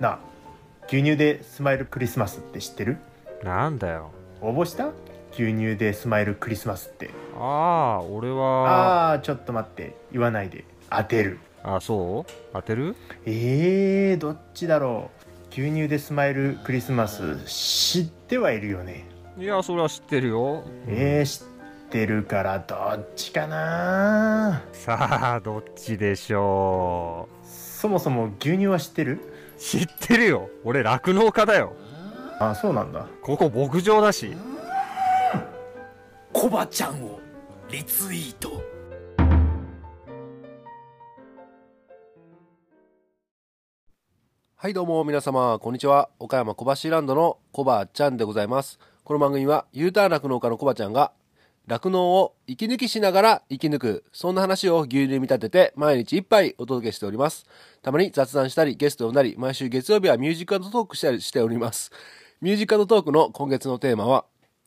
なあ牛乳でスマイルクリスマスって知ってる？なんだよ。応募した？牛乳でスマイルクリスマスって。ああ俺は。ああーちょっと待って。言わないで。当てる。あそう？当てる？えー、どっちだろう。牛乳でスマイルクリスマス知ってはいるよね。いやそれは知ってるよ。えー、知ってるからどっちかな。さあどっちでしょそもそも牛乳は知ってる？う知ってるよ。俺酪農家だよ。あそうなんだ。ここ牧場だし。コバちゃんをリツイート。はいどうも皆様こんにちは。岡山小橋ランドのコバちゃんでございます。この番組は U ターン酪農家のコバちゃんが酪農を息抜きしながら生き抜くそんな話を牛乳に見立てて毎日一杯お届けしておりますたまに雑談したりゲストを呼んだり毎週月曜日はミュージックトークしたりしておりますミュージックトークの今月のテーマは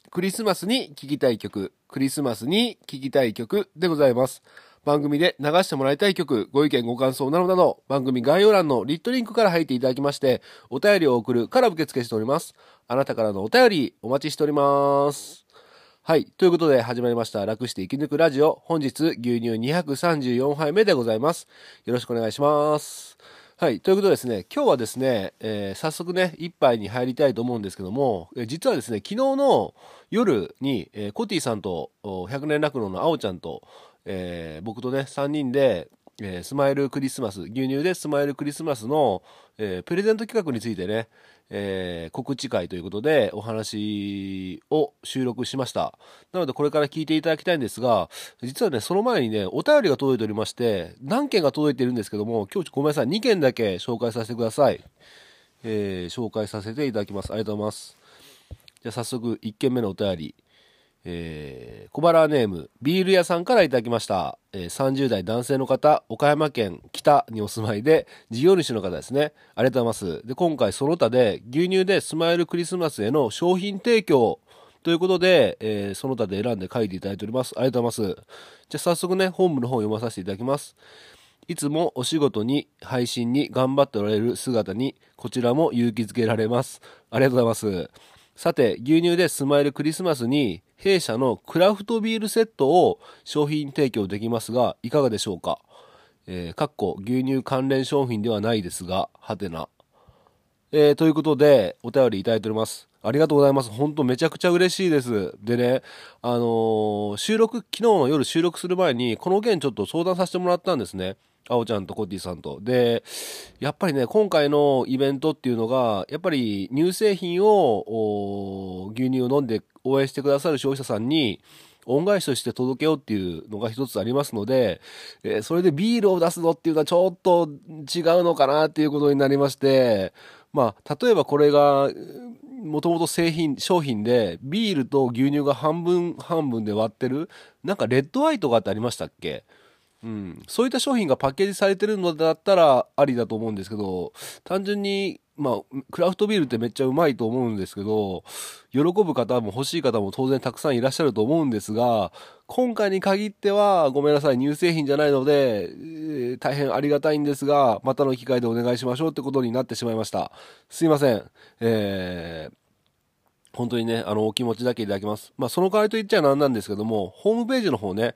クリスマスに聴きたい曲クリスマスに聴きたい曲でございます番組で流してもらいたい曲、ご意見ご感想などなど、番組概要欄の lit.link から入っていただきまして、お便りを送るから受付しております。あなたからのお便りお待ちしております。はい。ということで始まりました。楽して生き抜くラジオ。本日、牛乳234杯目でございます。よろしくお願いします。はい。ということでですね、今日はですね、えー早速ね、一杯に入りたいと思うんですけども、えー実はですね、昨日の夜に、えーコティさんと、100年酪農のあおちゃんと、えー僕とね、3人で、えースマイルクリスマス、牛乳でスマイルクリスマスの、えープレゼント企画についてね、えー告知会ということでお話を収録しました。なのでこれから聞いていただきたいんですが、実はね、その前にね、お便りが届いておりまして、何件が届いてるんですけども、今日ごめんなさい、2件だけ紹介させてください。えー紹介させていただきます。ありがとうございます。じゃあ早速、1件目のお便り。えー小腹ネームビール屋さんからいただきました、えー30代男性の方岡山県北にお住まいで事業主の方ですね。ありがとうございます。で今回その他で牛乳でスマイルクリスマスへの商品提供ということで、えーその他で選んで書いていただいております。ありがとうございます。じゃ早速ね本部の方を読まさせていただきます。いつもお仕事に配信に頑張っておられる姿にこちらも勇気づけられます。ありがとうございます。さて牛乳でスマイルクリスマスに弊社のクラフトビールセットを商品提供できますがいかがでしょうか？えーかっこ牛乳関連商品ではないですがはてなえーということで、お便りいただいております。ありがとうございます。本当めちゃくちゃ嬉しいです。でね、あのー収録、昨日の夜収録する前に、この件ちょっと相談させてもらったんですね。あおちゃんとコッティさんと。で、やっぱりね、今回のイベントっていうのが、やっぱり乳製品を、牛乳を飲んで応援してくださる消費者さんに、恩返しとして届けようっていうのが一つありますので、えーそれでビールを出すのっていうのはちょっと違うのかなっていうことになりまして、まあ、例えばこれが、もともと製品、商品で、ビールと牛乳が半分半分で割ってる、なんかレッドアイとかってありましたっけ？うん、そういった商品がパッケージされてるのだったらありだと思うんですけど、単純に、まあ、クラフトビールってめっちゃうまいと思うんですけど、喜ぶ方も欲しい方も当然たくさんいらっしゃると思うんですが、今回に限っては、ごめんなさい、乳製品じゃないので、えー大変ありがたいんですが、またの機会でお願いしましょうってことになってしまいました。すいません。えー本当にね、あの、お気持ちだけいただきます。まあ、その代わりと言っちゃなんなんですけども、ホームページの方ね、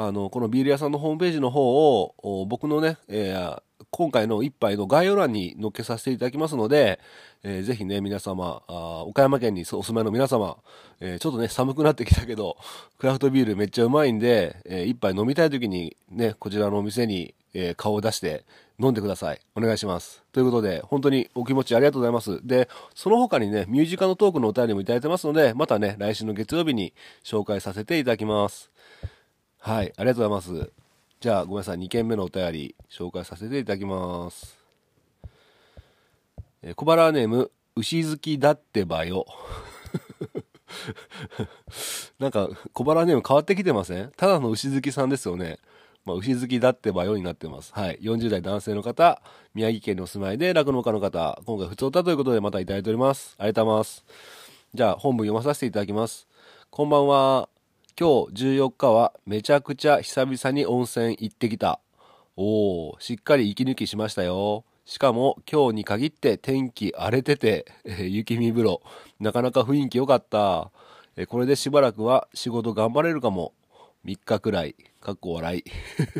あの、このビール屋さんのホームページの方を、僕のね、えー今回の一杯の概要欄に載っけさせていただきますので、えーぜひね、皆様、あ岡山県にお住まいの皆様、えーちょっとね、寒くなってきたけど、クラフトビールめっちゃうまいんで、えー一杯飲みたい時にね、こちらのお店に、えー顔を出して飲んでください。お願いします。ということで、本当にお気持ちありがとうございます。で、その他にね、ミュージカルトークのお便りもいただいてますので、またね、来週の月曜日に紹介させていただきます。はい、ありがとうございます。じゃあ、ごめんなさい、2件目のお便り、紹介させていただきます。えー小腹ネーム、牛好きだってばよ。なんか、小腹ネーム変わってきてません？ただの牛好きさんですよね。まあ、牛好きだってばよになってます。はい。40代男性の方、宮城県にお住まいで酪農家の方、今回普通歌ということでまたいただいております。ありがとうございます。じゃあ、本文読まさせていただきます。こんばんは。今日14日はめちゃくちゃ久々に温泉行ってきた。おー、しっかり息抜きしましたよ。しかも今日に限って天気荒れてて、え雪見風呂。なかなか雰囲気良かった。えこれでしばらくは仕事頑張れるかも。3日くらい。かっこ笑い。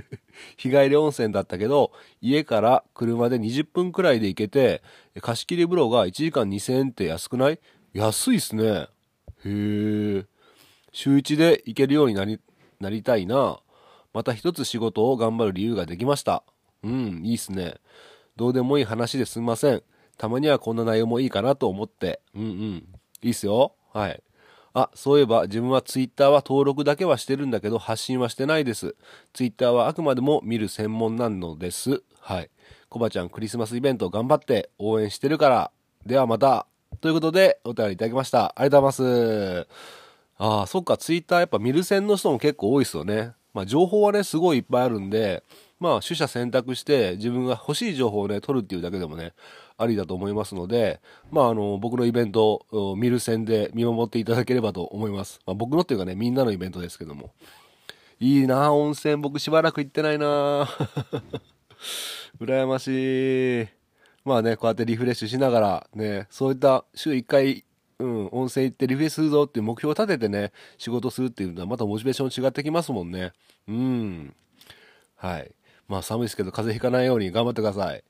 日帰り温泉だったけど、家から車で20分くらいで行けて、貸し切り風呂が1時間2000円って安くない？安いっすね。へえ。週1で行けるようになり、なりたいな。また一つ仕事を頑張る理由ができました。うん、いいっすね。どうでもいい話ですみません。たまにはこんな内容もいいかなと思って。うんうん。いいっすよ。はい。あ、そういえば自分はツイッターは登録だけはしてるんだけど発信はしてないです。ツイッターはあくまでも見る専門なのです。はい。コバちゃんクリスマスイベント頑張って応援してるから。ではまた。ということでお便りいただきました。ありがとうございます。ああ、そっか、ツイッターやっぱ見る専の人も結構多いですよね。まあ情報はね、すごいいっぱいあるんで、まあ取捨選択して自分が欲しい情報をね、取るっていうだけでもね、ありだと思いますので、まああの、僕のイベント、お見る専で見守っていただければと思います。まあ僕のっていうかね、みんなのイベントですけども。いいな温泉僕しばらく行ってないな 羨ましい。まあね、こうやってリフレッシュしながら、ね、そういった週1回、うん、温泉行ってリフレするぞっていう目標を立ててね、仕事するっていうのはまたモチベーション違ってきますもんね。うん。はい。まあ寒いですけど風邪ひかないように頑張ってください。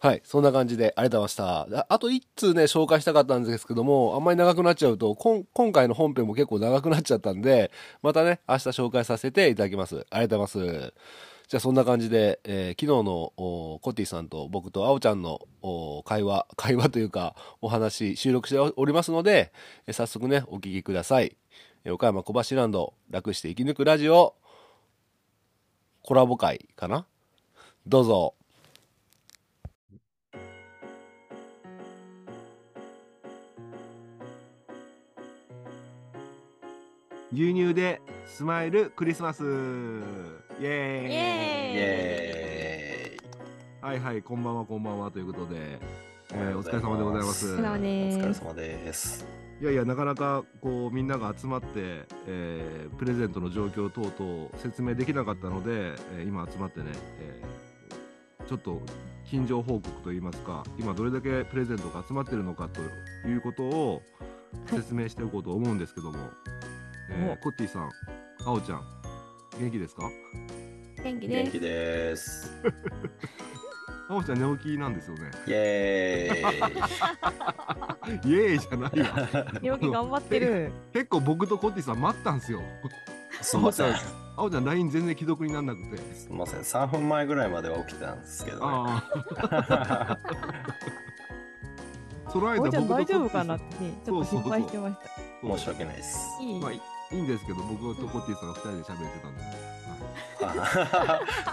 はい。そんな感じでありがとうございました。あと一通ね、紹介したかったんですけども、あんまり長くなっちゃうと、今回の本編も結構長くなっちゃったんで、またね、明日紹介させていただきます。ありがとうございます。じゃあそんな感じで、えー昨日のコッティさんと僕とあおちゃんの会話、会話というかお話収録しておりますので、えー早速ね、お聞きください。えー岡山小橋ランド楽して生き抜くラジオコラボ会かな？どうぞ。牛乳でスマイルクリスマスイエーイ。イエエはいはいこんばんはこんばんは。ということで、えーお疲れ様でございます。お疲れ様ーイです。お疲れ様です。いやいやなかなかこうみんなが集まって、えープレゼントの状況等々説明できなかったので、えー今集まってね、えーちょっと近況報告といいますか今どれだけプレゼントが集まってるのかということを説明しておこうと思うんですけども、えーお。コッティさんあおちゃん元気ですか？元気です。元気です。あおちゃん寝起きなんですよねイエーイ。イエーイじゃないわ寝起き頑張ってる。結構僕とコッティさん待ったんですよすみません。あおちゃん LINE 全然既読にならなくてすみません。3分前ぐらいまでは起きてたんですけどね。ああその間ゃん大丈夫かなってね、ちょっと心配してました。そう申し訳ないです。いいまあいいいいんですけど僕とコッティさんが2人で喋ってたんで、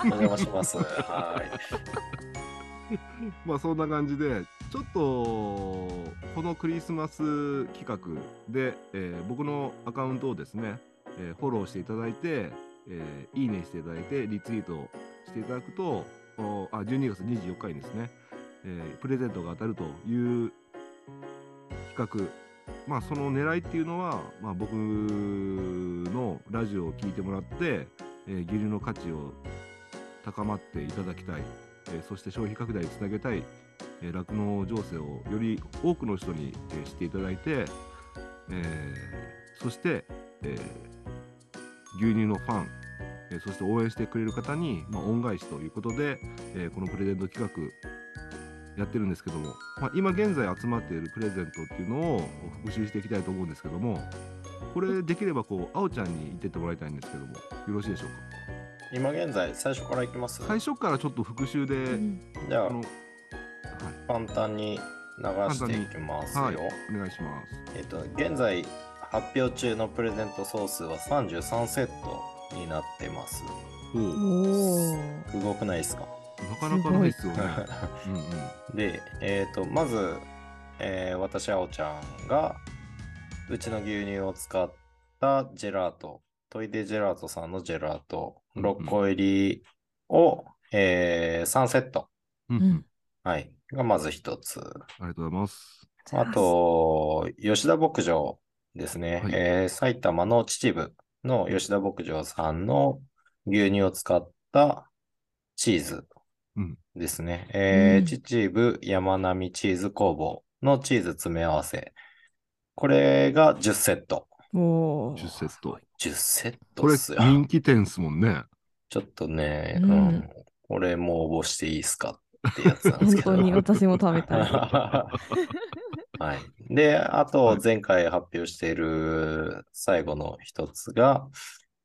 お邪魔します。は まあそんな感じでちょっとこのクリスマス企画で、えー僕のアカウントをですね、えーフォローしていただいて、えーいいねしていただいてリツイートしていただくとおあ12月24日にですね、えープレゼントが当たるという企画まあその狙いっていうのは、まあ、僕のラジオを聞いてもらって、えー牛乳の価値を高まっていただきたい。えーそして消費拡大につなげたい。えー酪農、情勢をより多くの人に、えー知っていただいて、えーそして、えー牛乳のファン、えーそして応援してくれる方に、まあ、恩返しということで、えーこのプレゼント企画やってるんですけども、まあ、今現在集まっているプレゼントっていうのを復習していきたいと思うんですけどもこれできればこうあおちゃんに言ってってもらいたいんですけどもよろしいでしょうか？い。今現在、最初からいきます？最初からちょっ復習で、うんじゃああ、のはい簡単に流していきますよ。はい、お願いします。えっと、現在発表中のプレゼント総数は33セットになってます。おおお、お。すごくないですか？なかなかないですよね。うんうん。で、えっ、と、まず、えー私、あおちゃんが、うちの牛乳を使ったジェラート、トイデジェラートさんのジェラート、うん6個入りを、えー3セット、うんううんん。はい、がまず一つ。ありがとうございます。あと、吉田牧場ですね。はいえー埼玉の秩父の吉田牧場さんの牛乳を使ったチーズ。うんですね。えーうん秩父山並チーズ工房のチーズ詰め合わせ。これが10セット。おー10セット。10セッこれトっすよ。人気店っすもんね。ちょっとね、ううんん。これも応募していいですかってやつなんですけど。本当に私も食べたい。はい。で、あと、前回発表している最後の一つが、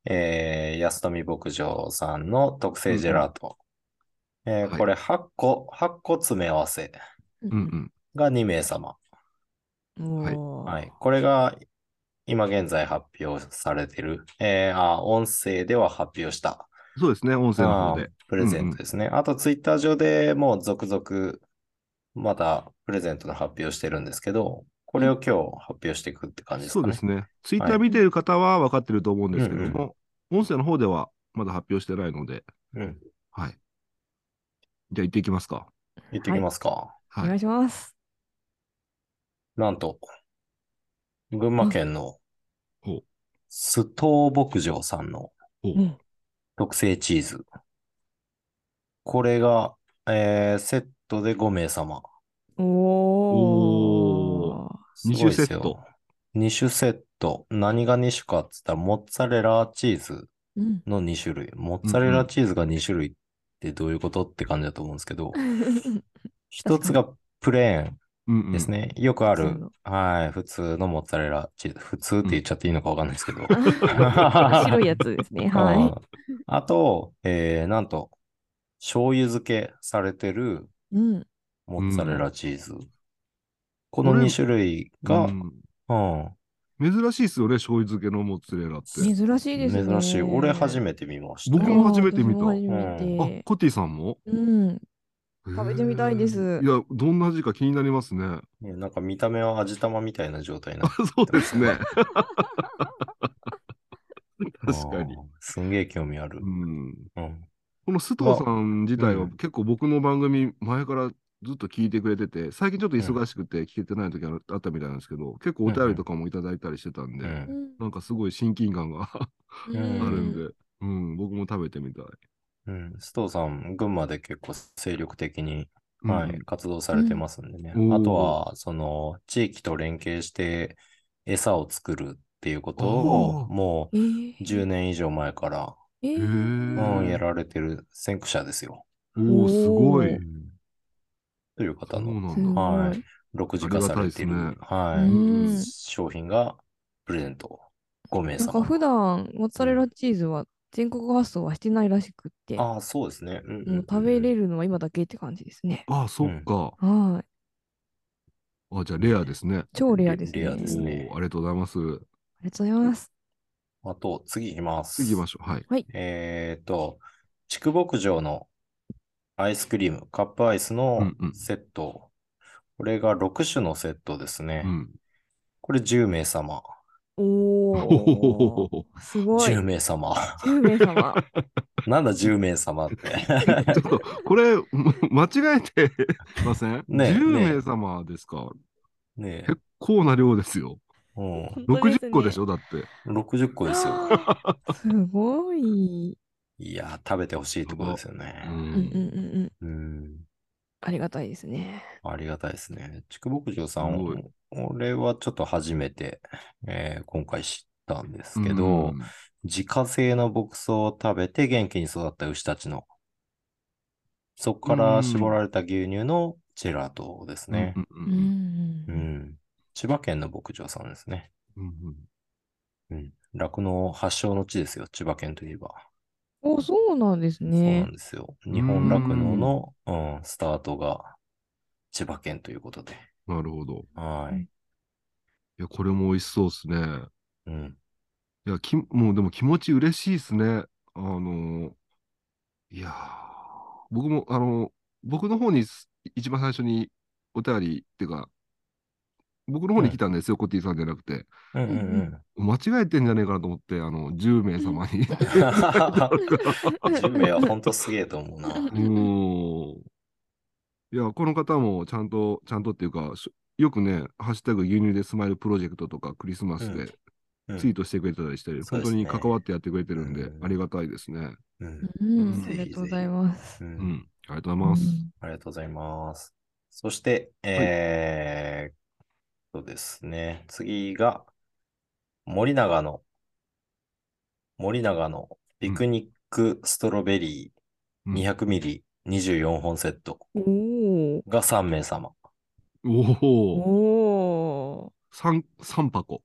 えー、安富牧場さんの特製ジェラート。えーはいこれ8個、8個詰め合わせううんうん。が2名様。おーはい。これが今現在発表されている、えー、あ、音声では発表したそうですね、音声の方であー。プレゼントですね。あと、ツイッター上でもう続々、またプレゼントの発表してるんですけど、これを今日発表していくって感じですかね。そうですね。ツイッター見てる方は分かってると思うんですけども、音声の方ではまだ発表してないので、うん。はい。じゃあ行っていきますか。言ってきますか。おはい。願いします。なんと、群馬県の須藤牧場さんのうん特製チーズ。これが、えー、セットで5名様。おー。すごいです二種セットよ。2種セット。何が2種かって言ったら、モッツァレラチーズうん。の2種類。モッツァレラチーズが2種類ってどういうことって感じだと思うんですけど、一つがプレーンですね。よくあるはい、普通のモッツァレラチーズ。普通って言っちゃっていいのかわかんないですけど。白いやつですね。はうんあと、えー、なんと、醤油漬けされてる。モッツァレラチーズ。この2種類が、ううんん珍しいですよね、醤油漬けのモッツァレラって。珍しいですね。珍しい。俺初めて見ましたよ。僕も初めて見たあて、コッティさんも？うん。食べてみたいですいや、どんな味か気になりますね。ねなんか見た目は味玉みたいな状態な。そうですね。確かに。すんげえ興味あるう。んうん。この須藤さん自体はうん結構僕の番組前からずっと聞いてくれてて、最近ちょっと忙しくて聞けてない時があったみたいなんですけど、結構お便りとかもいただいたりしてたんで、なんかすごい親近感があうん。るんで、うん、僕も食べてみたい。うん。須藤さん、群馬で結構精力的に、うん。はい、活動されてますんでね。うん。あとは、その、地域と連携して餌を作るっていうことを、もえーう10年以上前から、うん、やられてる先駆者ですよ。おお、すごい。という方の。はいい。6次化されている、いねはい、うん商品がプレゼント5名様。なんか普段、モッツァレラチーズは全国発送はしてないらしくって、ああ、そうですね。うんうんうんもう食べれるのは今だけって感じですね。ああ、そっか。はい。あじゃあレアですね。超レアですね。レアですねありがとうございます。ありがとうございます。あと、次行きます。次行きましょう。はい。えっと、筑牧場のアイスクリーム、カップアイスのうんうんセット。これが6種のセットですね。うん。これ10名様。おおすごい。10名様。10名様。なんだ10名様って。ちょっと、これ、ま間違えてません？ねえ ?10 ねえ名様ですか？ねえ結構な量ですよ。うん、本当ですね60個でしょ？だって。60個ですよ。すごい。いやー、食べてほしいってことですようね。うんうんうんうん。うん。ありがたいですね。ありがたいですね。筑牧場さん、俺はちょっと初めて、えー今回知ったんですけど、うん自家製の牧草を食べて元気に育った牛たちの、そこから絞られた牛乳のジェラートですねう。んううんうんん。千葉県の牧場さんですね。うんうん。酪農発祥の地ですよ、千葉県といえば。お、そうなんですそうねなん。ですよ。日本酪農の、うん、スタートが千葉県ということで。なるほど。はい。いや、これも美味しそうですね。うん。いや、き、もうでも気持ち嬉しいですね。あの、いやー、僕も、あの、僕の方にす一番最初にお便りっていうか、僕の方に来たんですよ、コッティさんじゃなくて。うんうんうん。間違えてんじゃねえかなと思って、あの、10名様に。10名は本当すげえと思うな。うーん。いや、この方もちゃんと、ちゃんとっていうか、しよくね、ハッシュタグ牛乳でスマイルプロジェクトとかクリスマスでうんツイートしてくれてたりして、本当そうですねに関わってやってくれてるんで、うんありがたいですね。うんありがとうございます。ううんん。ありがとうございます。ありがとうございます。そして、えーっとですね、次が、森永の、森永のピクニックストロベリうんー200ミリ24本セットが3名様。おお、お三三箱。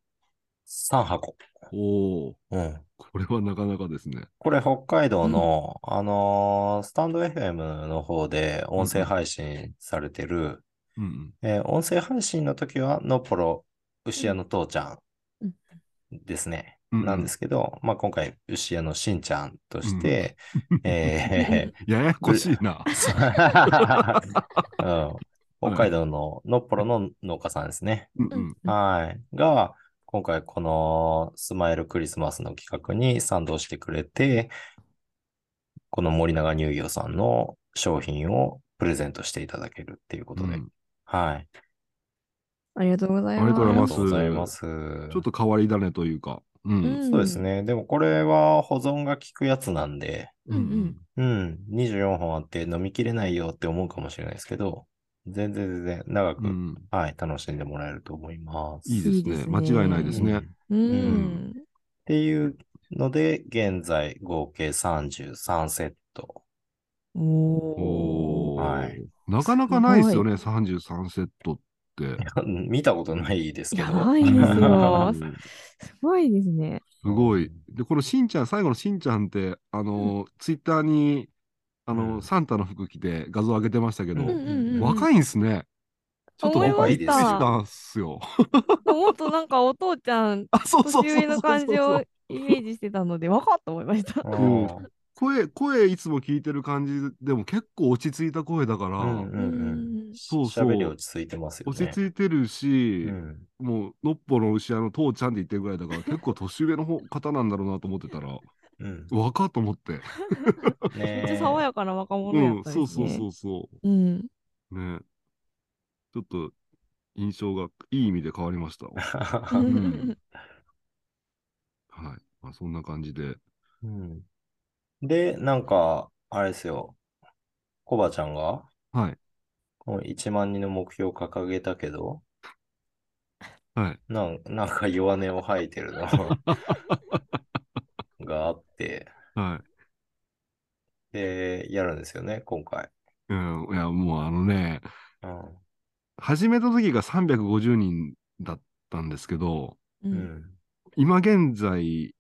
3箱。おお、うん。これはなかなかですね。これ北海道の、あのースタンド FM の方で音声配信されてる、うんえー音声配信の時は、のっぽろ、牛屋の父ちゃうんんですね。うんなんですけど、まあ、今回、牛屋のしんちゃんとして、えうん。ややこしいな。ー うん北海道ののっぽろの農家さんですね。うんーうんはい。が、今回このスマイルクリスマスの企画に賛同してくれて、この森永乳業さんの商品をプレゼントしていただけるっていうことで。うんはい。ありがとうございますありがとうございます。ちょっと変わり種というか。うん。うんそうですね。でもこれは保存が効くやつなんで、うんうんうん、24本あって飲みきれないよって思うかもしれないですけど、全然全然長く、うん。はい、楽しんでもらえると思います。いいですね。いいですね間違いないですね。ううんんっていうので、現在合計33セット。おおおーはいなかなかないですよね、33セットって。見たことないですけど。ないですよ うんすごいですねすごい。で、このしんちゃん、最後のしんちゃんって、あの、ツイッターに、あの、うんサンタの服着て画像上げてましたけど、うんうんうんうん若いんすね。ちょっと若いですすよ。もっとなんかお父ちゃん年上の感じをイメージしてたので若っと思いましたうん声、声いつも聞いてる感じでも結構落ち着いた声だから、うんうんう。うんんそうそう喋り落ち着いてますよね。落ち着いてるし、うんもう、のっぽの牛屋の父ちゃんって言ってるぐらいだから、結構年上の方方なんだろうなと思ってたら、うん。若っと思って。ねめっちゃ爽やかな若者うん、やったですねそうそうそうそうんう。ね。ちょっと、印象がいい意味で変わりました。は うんい。まあ、そんな感じで。うんで、なんか、あれですよ。コバちゃんが、はい。この1万人の目標を掲げたけど、はい。なんなんか弱音を吐いてるの があって、はい。で、やるんですよね、今回。うん、いや、もうあのね、うん。始めた時が350人だったんですけど、ううんん。今現在、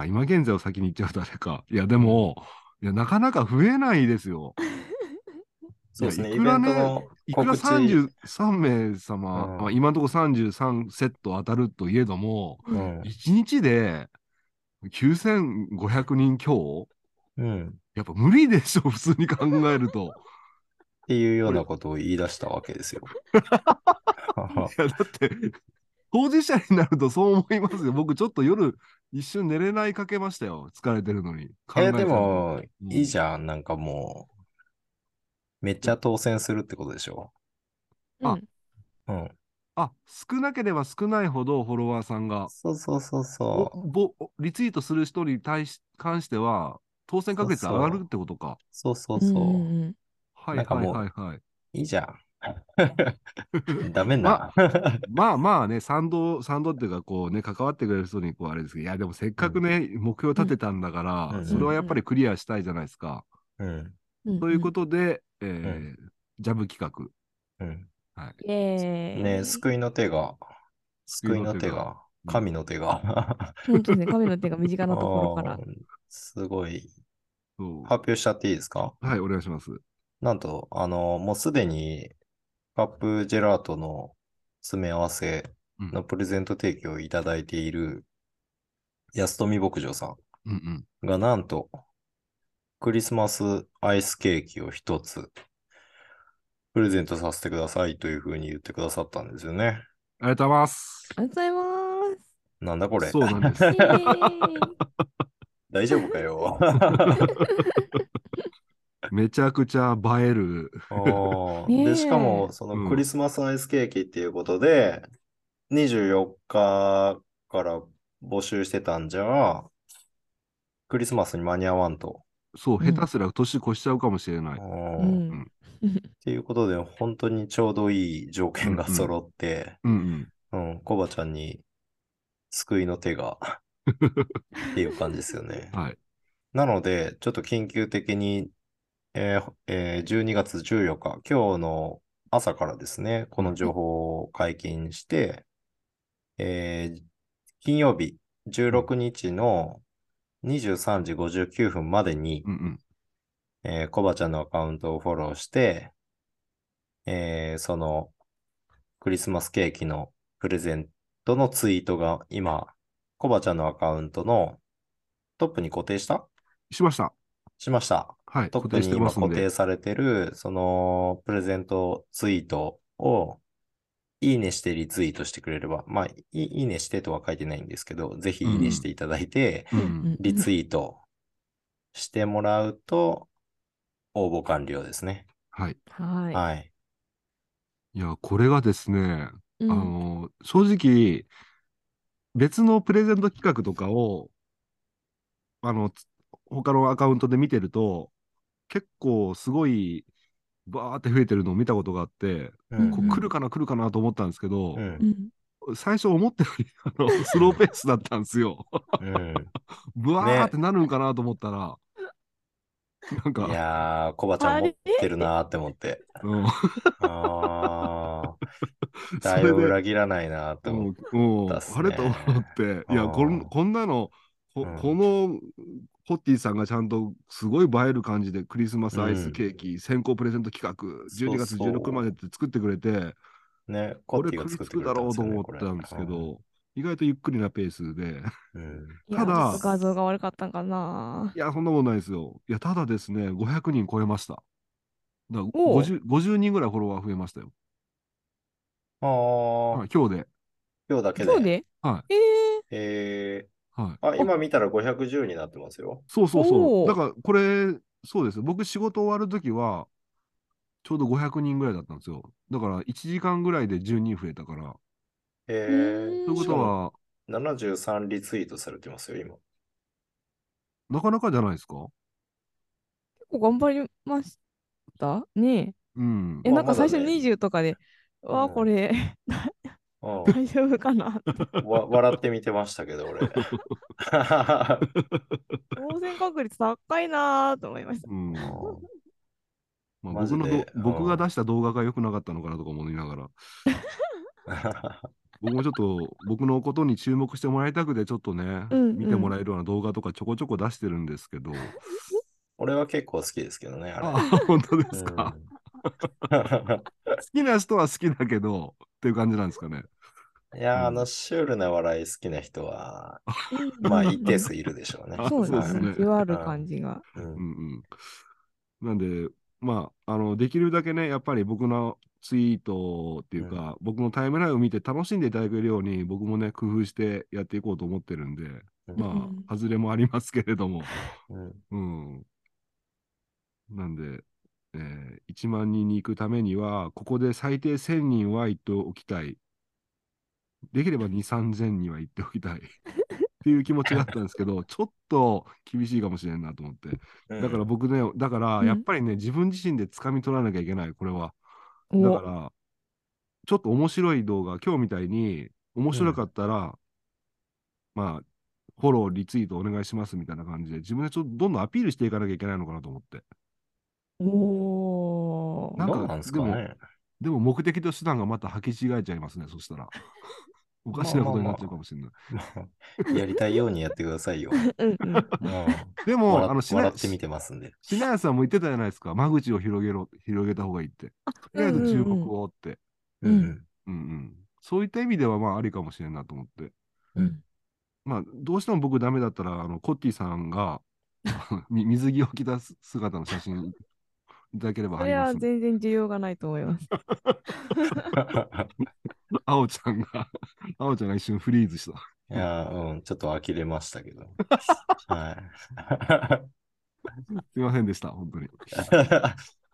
あ、今現在を先に言っちゃうとあれか。いや、でも、いや、なかなか増えないですよ。そうですね、いくらねいくら告知。33名様、うんまあ、今のところ33セット当たるといえども、うん。1日で9500人強？うん。っやっぱ無理でしょ、普通に考えると。ていうようなことを言い出したわけですよ。いや、だって、当事者になるとそう思いますよ。僕、ちょっと夜、一瞬寝れないかけましたよ。疲れてるのに。考え、てたらでも、うんいいじゃん。なんかもう、めっちゃ当選するってことでしょ？あうん。あ、少なければ少ないほどフォロワーさんが、そうそうそうおそぼリツイートする人に対し関しては、当選確率上がるってことか。う。そうそううんそう。はいはいはいはい。いいじゃん。ダメな。まあまあね、賛同、賛同っていうか、こうね、関わってくれる人に、こう、あれですけど、いや、でもせっかくね、目標立てたんだから、うんそれはやっぱりクリアしたいじゃないですか。うん。うんということで、えージャブ企画。うん。はい。ね救いの手が、救いの手がが、神の手が。本当ですね神の手が身近なところから すごい。発表しちゃっていいですか？はい、お願いします。なんと、あの、もうすでに、カップジェラートの詰め合わせうんのプレゼント提供をいただいている安富牧場さうんがなんと、クリスマスアイスケーキを一つプレゼントさせてくださいというふうに言ってくださったんですよね。ありがとうございます。ありがとうございますなんだこれそうなんです。大丈夫かよ。めちゃくちゃ映える。で、しかも、そのクリスマスアイスケーキっていうことで、24日から募集してたんじゃ、クリスマスに間に合わんと。そう、うん下手すら年越しちゃうかもしれない。ううんん。っていうことで、本当にちょうどいい条件が揃って、うんうん。うん、コバちゃんに救いの手が っていう感じですよね。はい。なので、ちょっと緊急的に、えーえー12月14日、今日の朝からですね、この情報を解禁して、えー金曜日16日の23時59分までに、うんうん。えーコバちゃんのアカウントをフォローして、えーそのクリスマスケーキのプレゼントのツイートが今、コバちゃんのアカウントのトップに固定した？しました。しました。はい。トップに今固定されてる、そのプレゼントツイートを、いいねしてリツイートしてくれれば、まあ、いいいいねしてとは書いてないんですけど、ぜひいいねしていただいて、うんうんリツイートしてもらうと、応募完了ですね。はい。はい。はい。いや、これがですね、うんあの、正直、別のプレゼント企画とかを、あの、つ他のアカウントで見てると、結構すごい、バーって増えてるのを見たことがあって、うんこう来るかな来るかなと思ったんですけどう、んう。ん。最初思ったよりあのスローペースだったんですよ。うん。ブワーってなるんかなと思ったら、なんいか、やー、コバちゃん持ってるなーって思って。うん、あー、それでだいぶ裏切らないなーって思って。うんうんだっすねあれと思って、いや、こうんんこんなの、こうんこのホッティさんがちゃんとすごい映える感じでクリスマスアイスケーキ、先行プレゼント企画、12月そうそう16までって作ってくれて、ね、コこれッティが食いつくだろうと思ったんですけど、意外とゆっくりなペースで、うん。ただ画像が悪かったんかな。いや、そんなことないですよ。いや、ただですね、500人超えました。だからおう 50, 50人ぐらいフォロワー増えましたよ。あー、はい、今日で。今日だけで。そうで？はえええはい。ー、あ、今見たら510になってますよ。そうそうそう。だから、これ、そうです。僕、仕事終わるときは、ちょうど500人ぐらいだったんですよ。だから、1時間ぐらいで10人増えたから。えー、うーんということは、73リツイートされてますよ、今。なかなかじゃないですか？結構頑張りました？ねうんえ。なんか最初まだね20とかで、うわあ、うんこれ、うん、大丈夫かなって。わ笑って見てましたけど、俺。当選確率高いなーと思いました。うん。まあ、マジ僕の僕うんが出した動画が良くなかったのかなとか思いながら、僕もちょっと僕のことに注目してもらいたくて、ちょっとね、うんうん見てもらえるような動画とかちょこちょこ出してるんですけど、俺は結構好きですけどね、あれ。あ、本当ですか？うん 好きな人は好きだけど、っていう感じなんですかね。いやうんの、シュールな笑い好きな人は、うんまあ、一定 数いるでしょうね。あそうですねですね。じわる感じが。うんうんうん。なんで、まあ、あの、できるだけね、やっぱり僕のツイートっていうか、僕のタイムラインを見て楽しんでいただけるように、僕もね、工夫してやっていこうと思ってるんで、うんまうんあ、外れもありますけれども、うんうん。なんで、えー1万人に行くためには、ここで最低1000人は行っておきたい。できれば2、3000人は行っておきたい。っていう気持ちがあったんですけど、ちょっと厳しいかもしれんなと思って。うんだから僕ね、だからうんやっぱりね、自分自身で掴み取らなきゃいけない、これは。だおから、ちょっと面白い動画、今日みたいに面白かったら、まあ、フォロー、リツイートお願いしますみたいな感じで、自分でちょっとどんどんアピールしていかなきゃいけないのかなと思って。おーなんかどうなんですかね。でも目的と手段がまた履き違えちゃいますね、そしたら。おかしなことになっちゃうかもしれない。まあやりたいようにやってくださいよ。うんうん。うんでも、笑あの、しな笑ってみてますんで。しなやさんも言ってたじゃないですか。間口を広げろ、広げた方がいいって。とりあえず注目をって。ううんん。うんうん。そういった意味では、まあ、ありかもしれんなと思って。うんまあ、どうしても僕ダメだったら、あの、コッティさんが、み水着を着た姿の写真い ただければそれは貼りますんで。全然需要がないと思います。あおちゃんが、あおちゃんが一瞬フリーズした。いやー、うん、ちょっと呆れましたけど。はい。すいませんでした、本当に。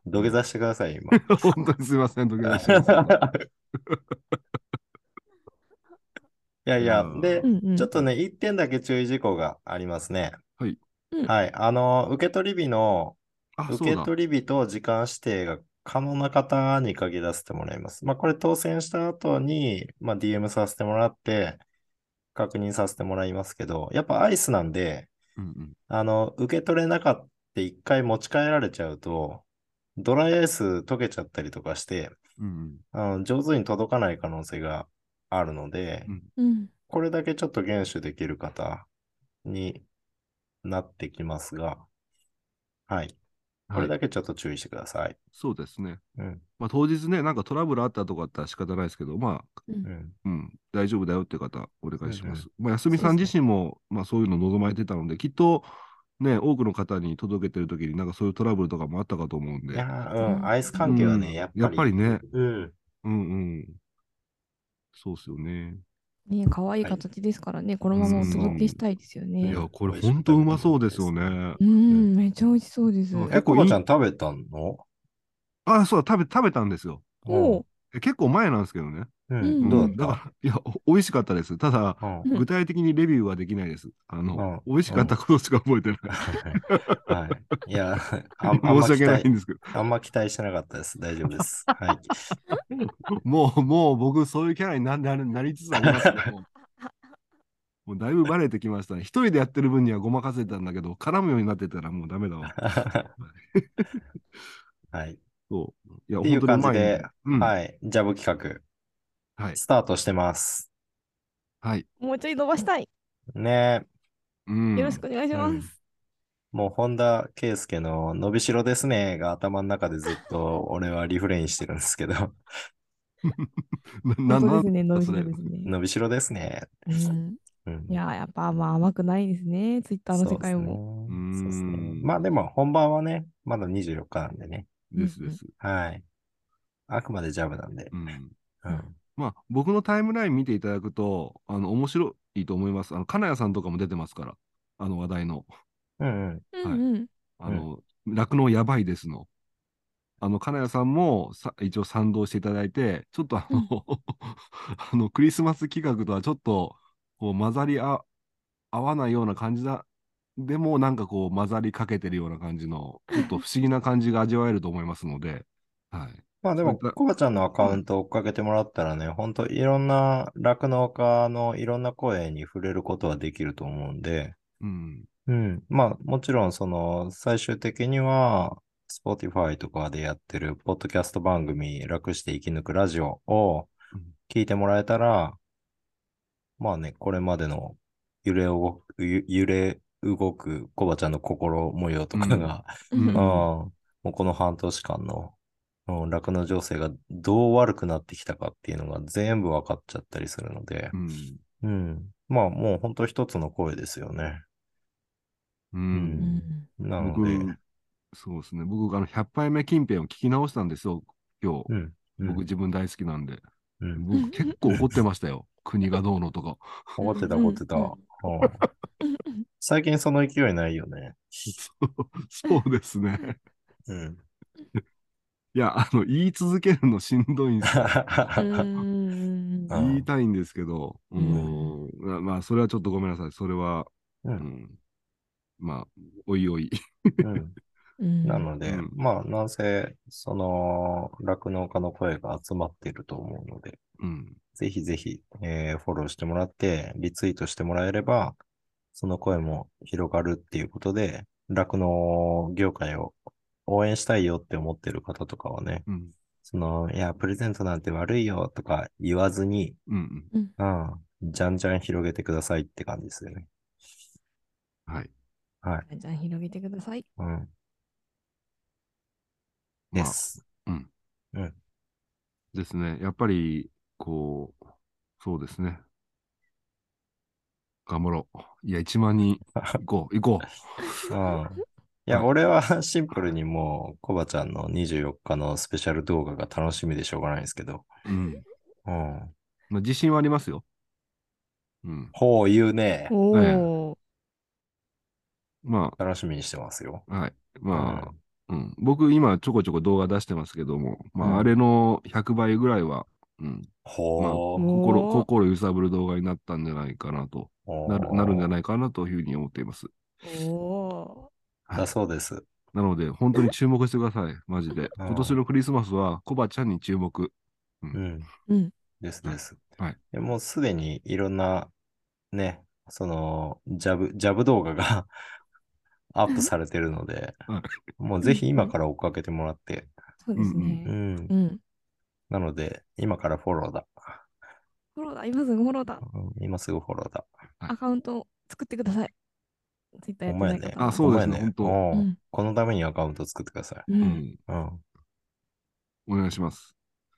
土下座してください、今。本当にすいません、土下座してますいやいやう、んでう、んうん。ちょっとね、一点だけ注意事項がありますね。うんうんはい。あの、受け取り日の、あ、受け。取り日と時間指定が可能な方に限らせてもらいます。まあ、これ当選した後に、まあ、DM させてもらって、確認させてもらいますけど、やっぱアイスなんで、うんうん。あの、受け取れなかった一回持ち帰られちゃうと、ドライアイス溶けちゃったりとかして、うんあの上手に届かない可能性があるので、うんうん。これだけちょっと厳守できる方になってきますが、はい。うん。はい。これだけちょっと注意してください。そうですね。うん。まあ、当日ね、なんかトラブルあったとかあったら仕方ないですけど、まあ、うん。うん、大丈夫だよって方、お願いします。まあ、休みさそうん自身も、まあ、そういうの望まれてたので、きっと、ね、多くの方に届けてるときに、なんかそういうトラブルとかもあったかと思うんで。いやー、うん。アイス関係はね、うんやっぱり。やっぱりね。うん。うんうん。そうっすよね。ね可愛い形ですからね、このままお届けしたいですよいね。や、これ本当うまそうですよね。うん、めっちゃ美味しそうです。うんえ、コバちゃん食べたの？あ、そうだ、食べ、食べたんですよ。お結構前なんですけどね。ううんん。どう？だから、いや、お美味しかったです。ただ、具体的にレビューはできないです。あの、うん美味しかったことしか覚えてない。はい。いや、あんあんま 申し訳ないんですけど。あんま期待してなかったです。大丈夫です。はい。もう、もう僕、そういうキャラになななりつつありますね。もうもうだいぶバレてきましたね。一人でやってる分にはごまかせたんだけど、絡むようになってたらもうダメだわ。はい。そう。いや、っていう本当にうまいん感じで、うん。はい。はい。ジャブ企画、はい。スタートしてます。もうちょい伸ばしたい。ねうん。よろしくお願いしまうんす。もう本田圭佑の伸びしろですねが頭の中でずっと 俺はリフレインしてるんですけど、な、ですね、伸びしろですね。伸びしろですね。うんうんいやー、やっぱまあ甘くないですね、ツイッターの世界も。そうですね。まあでも本番はね、まだ24日なんでね。ですです。はい。あくまでジャブなんで。うん。うん。まあ、僕のタイムライン見ていただくと、あの、面白いと思います。あの、金谷さんとかも出てますから、あの話題の。うんうん。うんうん。あの、酪農やばいですの。あの、金谷さんもさ一応賛同していただいて、ちょっとあの、あの、クリスマス企画とはちょっと、こう、混ざりあ合わないような感じだ。でも、なんかこう、混ざりかけてるような感じの、ちょっと不思議な感じが味わえると思いますので、はい。まあでも、コバちゃんのアカウントを追っかけてもらったらね、本当いろんな酪農家のいろんな声に触れることはできると思うんで、うん。うん。まあもちろんその最終的には、Spotify とかでやってるポッドキャスト番組、楽して生き抜くラジオをうん聞いてもらえたら、まあね、これまでの揺れ動く、ゆ揺れ動くコバちゃんの心模様とかが、うん うん、もうこの半年間の、うん、酪農情勢がどう悪くなってきたかっていうのが全部分かっちゃったりするのでう、ん。うん。まあもう本当一つの声ですよね。う。うんん。なの僕で、、そうですね。僕、あの、100杯目近辺を聞き直したんですよ、今日。僕、自分大好きなんで。うん。僕、結構怒ってましたよ。国がどうのとか。怒ってた怒ってた。最近その勢いないよね。そうですね。うん。いや、あの、言い続けるのしんどいんですよ。うんうん言いたいんですけど、ううんん、まあまあ、それはちょっとごめんなさい。それは、う。うんん、まあ、おいおい。うん。うんなので、うんまあ、なんせ、その、酪農家の声が集まっていると思うので、うん、ぜひぜひ、えーフォローしてもらって、リツイートしてもらえれば、その声も広がるっていうことで、酪農業界を応援したいよって思ってる方とかはね、うん、その、いや、プレゼントなんて悪いよとか言わずに、うん、うん、じゃんじゃん広げてくださいって感じですよね。はい。はい。じゃあ広げてください。うん。まあ、です。ですね。やっぱり、こう、そうですね。頑張ろう。いや、1万人行こう、行こう ん。いや、はい俺はシンプルにもう、コバちゃんの24日のスペシャル動画が楽しみでしょうがないんですけど。う。うん。うん。まあ、自信はありますよ。うん。ほう言うね。おお。ま楽しみにしてますよ。あ、はい。まあ、うん。僕、今、ちょこちょこ動画出してますけども、まあ、うんあれの100倍ぐらいは、うん。ほう。心、心揺さぶる動画になったんじゃないかなと、なる、なるんじゃないかなというふうに思っています。おおだそうです。なので、本当に注目してください。マジで。うん今年のクリスマスは、コバちゃんに注目。うん。ー。うん。ですです。はいでもうすでにいろんな、ね、その、ジャブ、ジャブ動画が アップされてるのではい、もうぜひ今から追っかけてもらって、そうですうね。ん。うん。なので、今からフォローだ。フォローだ。今すぐフォローだ。うん今すぐフォローだ。アカウントを作ってください。ツイッターやってない方は。あそうですね本当おううんこのためにアカウント作ってください。う。うんん。うん。お願いします。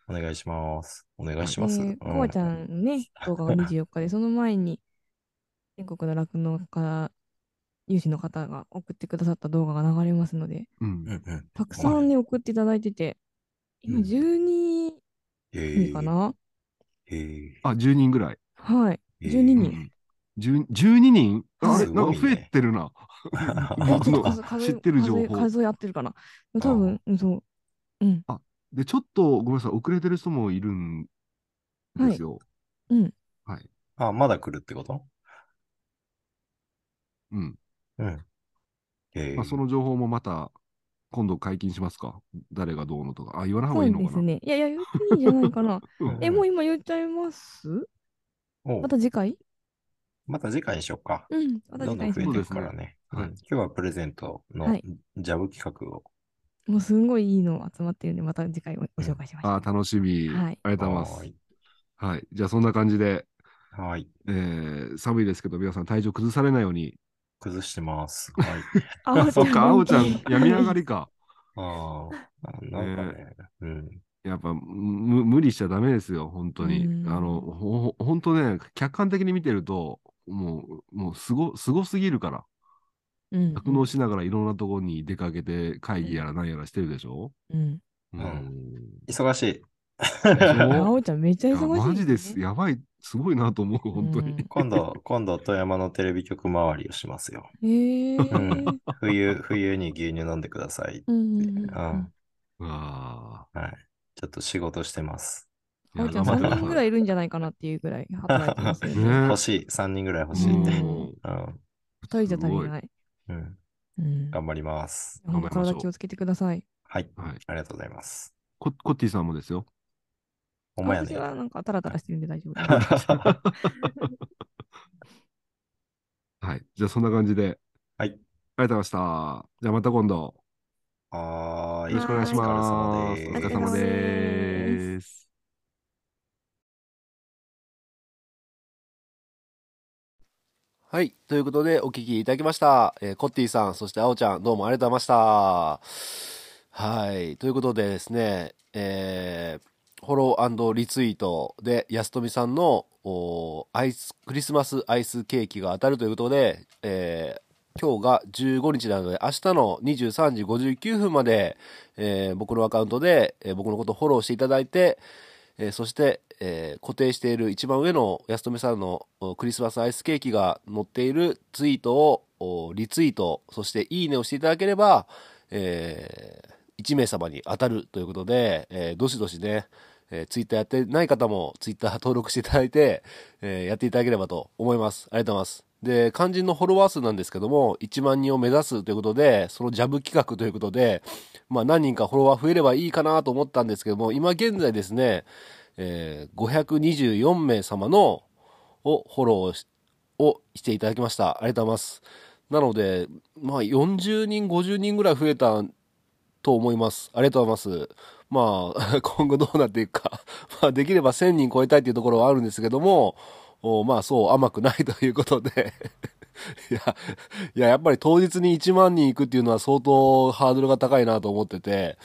お願いします。お願いします。えー、コバちゃんのね、動画が24日で、その前に、全国の酪農家、有志の方が送ってくださった動画が流れますので、うんうん。うんうん。たくさんね、送っていただいてて、今うん12え人かな、えーあ、10人ぐらい。はい。えー12人。10 12人？あれ？なんか増えてるな。知ってる情報数数え合ってるかな？多分、うんそう。うん。で、ちょっとごめんなさい、遅れてる人もいるんですよ。うん。はい。あ、まだ来るってこと？うん。うん。ええまあ、その情報もまた今度解禁しますか？誰がどうのとか。あ、言わない方そうがいいのかな？ですね。いやいや、言っていいんじゃないかな。うんえ、もう今言っちゃいます？また次回？また次回にしようか。うん。またどんどん増えてい次回にしますくからね。そうですねうん今日はプレゼントのはいジャブ企画を。もうすんごいいいの集まってるんで、また次回ごご紹介しましょう。あ、楽しみ。はいありがとうございますはー。い。はい。じゃあそんな感じで、はい。えー寒いですけど、皆さん体調崩されないように。崩してます。はい。あそっか、あおちゃん、病み上がりか。ああ、なんかね、うん。やっぱむ無理しちゃダメですよ、本当に。うんあの、ほほ本当ね、客観的に見てると、もう、もうすご、すごすぎるから。うん。酪農しながらいろんなところに出かけて会議やら何やらしてるでしょ、うん。うんん忙しい。あおちゃんめっちゃ忙しい、マジです。。やばい、すごいなと思う、本当に。うん今度、今度、富山のテレビ局周りをしますよ。へえ。うん冬、冬に牛乳飲んでください。うんうんうんうん。うん。あはい。ちょっと仕事してます。あ。あおちゃんいや3人ぐらい。いいるんじゃないかなっていうぐらい働いてますよね。ね 欲しい。3人ぐらい欲しいうんんで。うんうん。2人じゃ足りない。うん。うん。頑張ります。体気をつけてください。はい。はい。ありがとうございます。ココッティさんもですよ。ほんまやね。私はなんかタラタラしてるんで大丈夫。はい。じゃあそんな感じで。はい。ありがとうございました。じゃあまた今度。はーい。よろしくお願いします。おお疲れ様。です。はい。ということで、お聞きいただきました。えーコッティさん、そしてあおちゃん、どうもありがとうございました。はい。ということでですね、えー、フォローリツイートで、安富さんの、おアイス、クリスマスアイスケーキが当たるということで、えー今日が15日なので、明日の23時59分まで、えー僕のアカウントで、えー僕のことをフォローしていただいて、えーそして、えー固定している一番上の安富さんのおクリスマスアイスケーキが載っているツイートをリツイート、そしていいねをしていただければ、え1名様に当たるということで、えーどしどしね、えツイッターやってない方もツイッター登録していただいて、えーやっていただければと思います。ありがとうございます。で、肝心のフォロワー数なんですけども、1万人を目指すということで、そのジャブ企画ということで、まあ何人かフォロワー増えればいいかなと思ったんですけども、今現在ですね、えー524名様のをフォローをしていただきました。ありがとうございます。なので、まあ40人、50人ぐらい増えたと思います。ありがとうございます。まあ、今後どうなっていくか。まあ、できれば1000人超えたいというところはあるんですけども、おまあ、そう甘くないということで。いや、いや、やっぱり当日に1万人行くっていうのは相当ハードルが高いなと思ってて、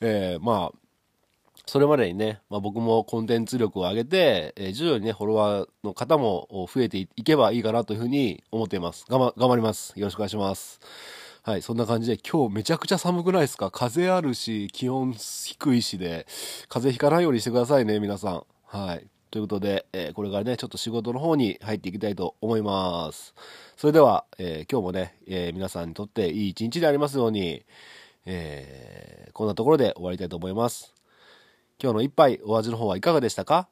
えーまあ、それまでにね、まあ、僕もコンテンツ力を上げて、えー徐々にね、フォロワーの方も増えていけばいいかなというふうに思っています。頑張、頑張ります。よろしくお願いします。はい、そんな感じで今日めちゃくちゃ寒くないですか？風あるし、気温低いしで、風邪ひかないようにしてくださいね、皆さん。はい。ということで、えーこれからね、ちょっと仕事の方に入っていきたいと思います。それでは、えー今日もね、えー皆さんにとっていい一日でありますように、えこんなところで終わりたいと思います。今日の一杯お味の方はいかがでしたか？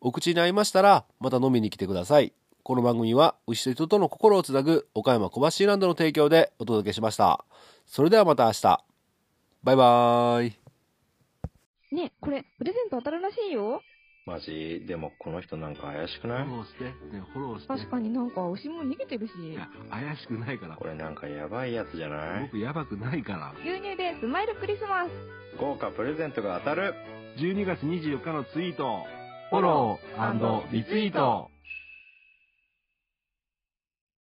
お口に合いましたらまた飲みに来てください。この番組は牛と人との心をつなぐ岡山小橋ランドの提供でお届けしました。それではまた明日。バイバーイ。ねえこれ、プレゼント当たるらしいよ。マジ？でもこの人なんか怪しくない？フォローして、ね、フォローして。確かになんか牛も逃げてるし。いや、怪しくないからこ。れなんかやばいやつじゃない？僕やばくないから。牛乳でスマイルクリスマス。豪華プレゼントが当たる12月24日のツイート、フォローリツイート。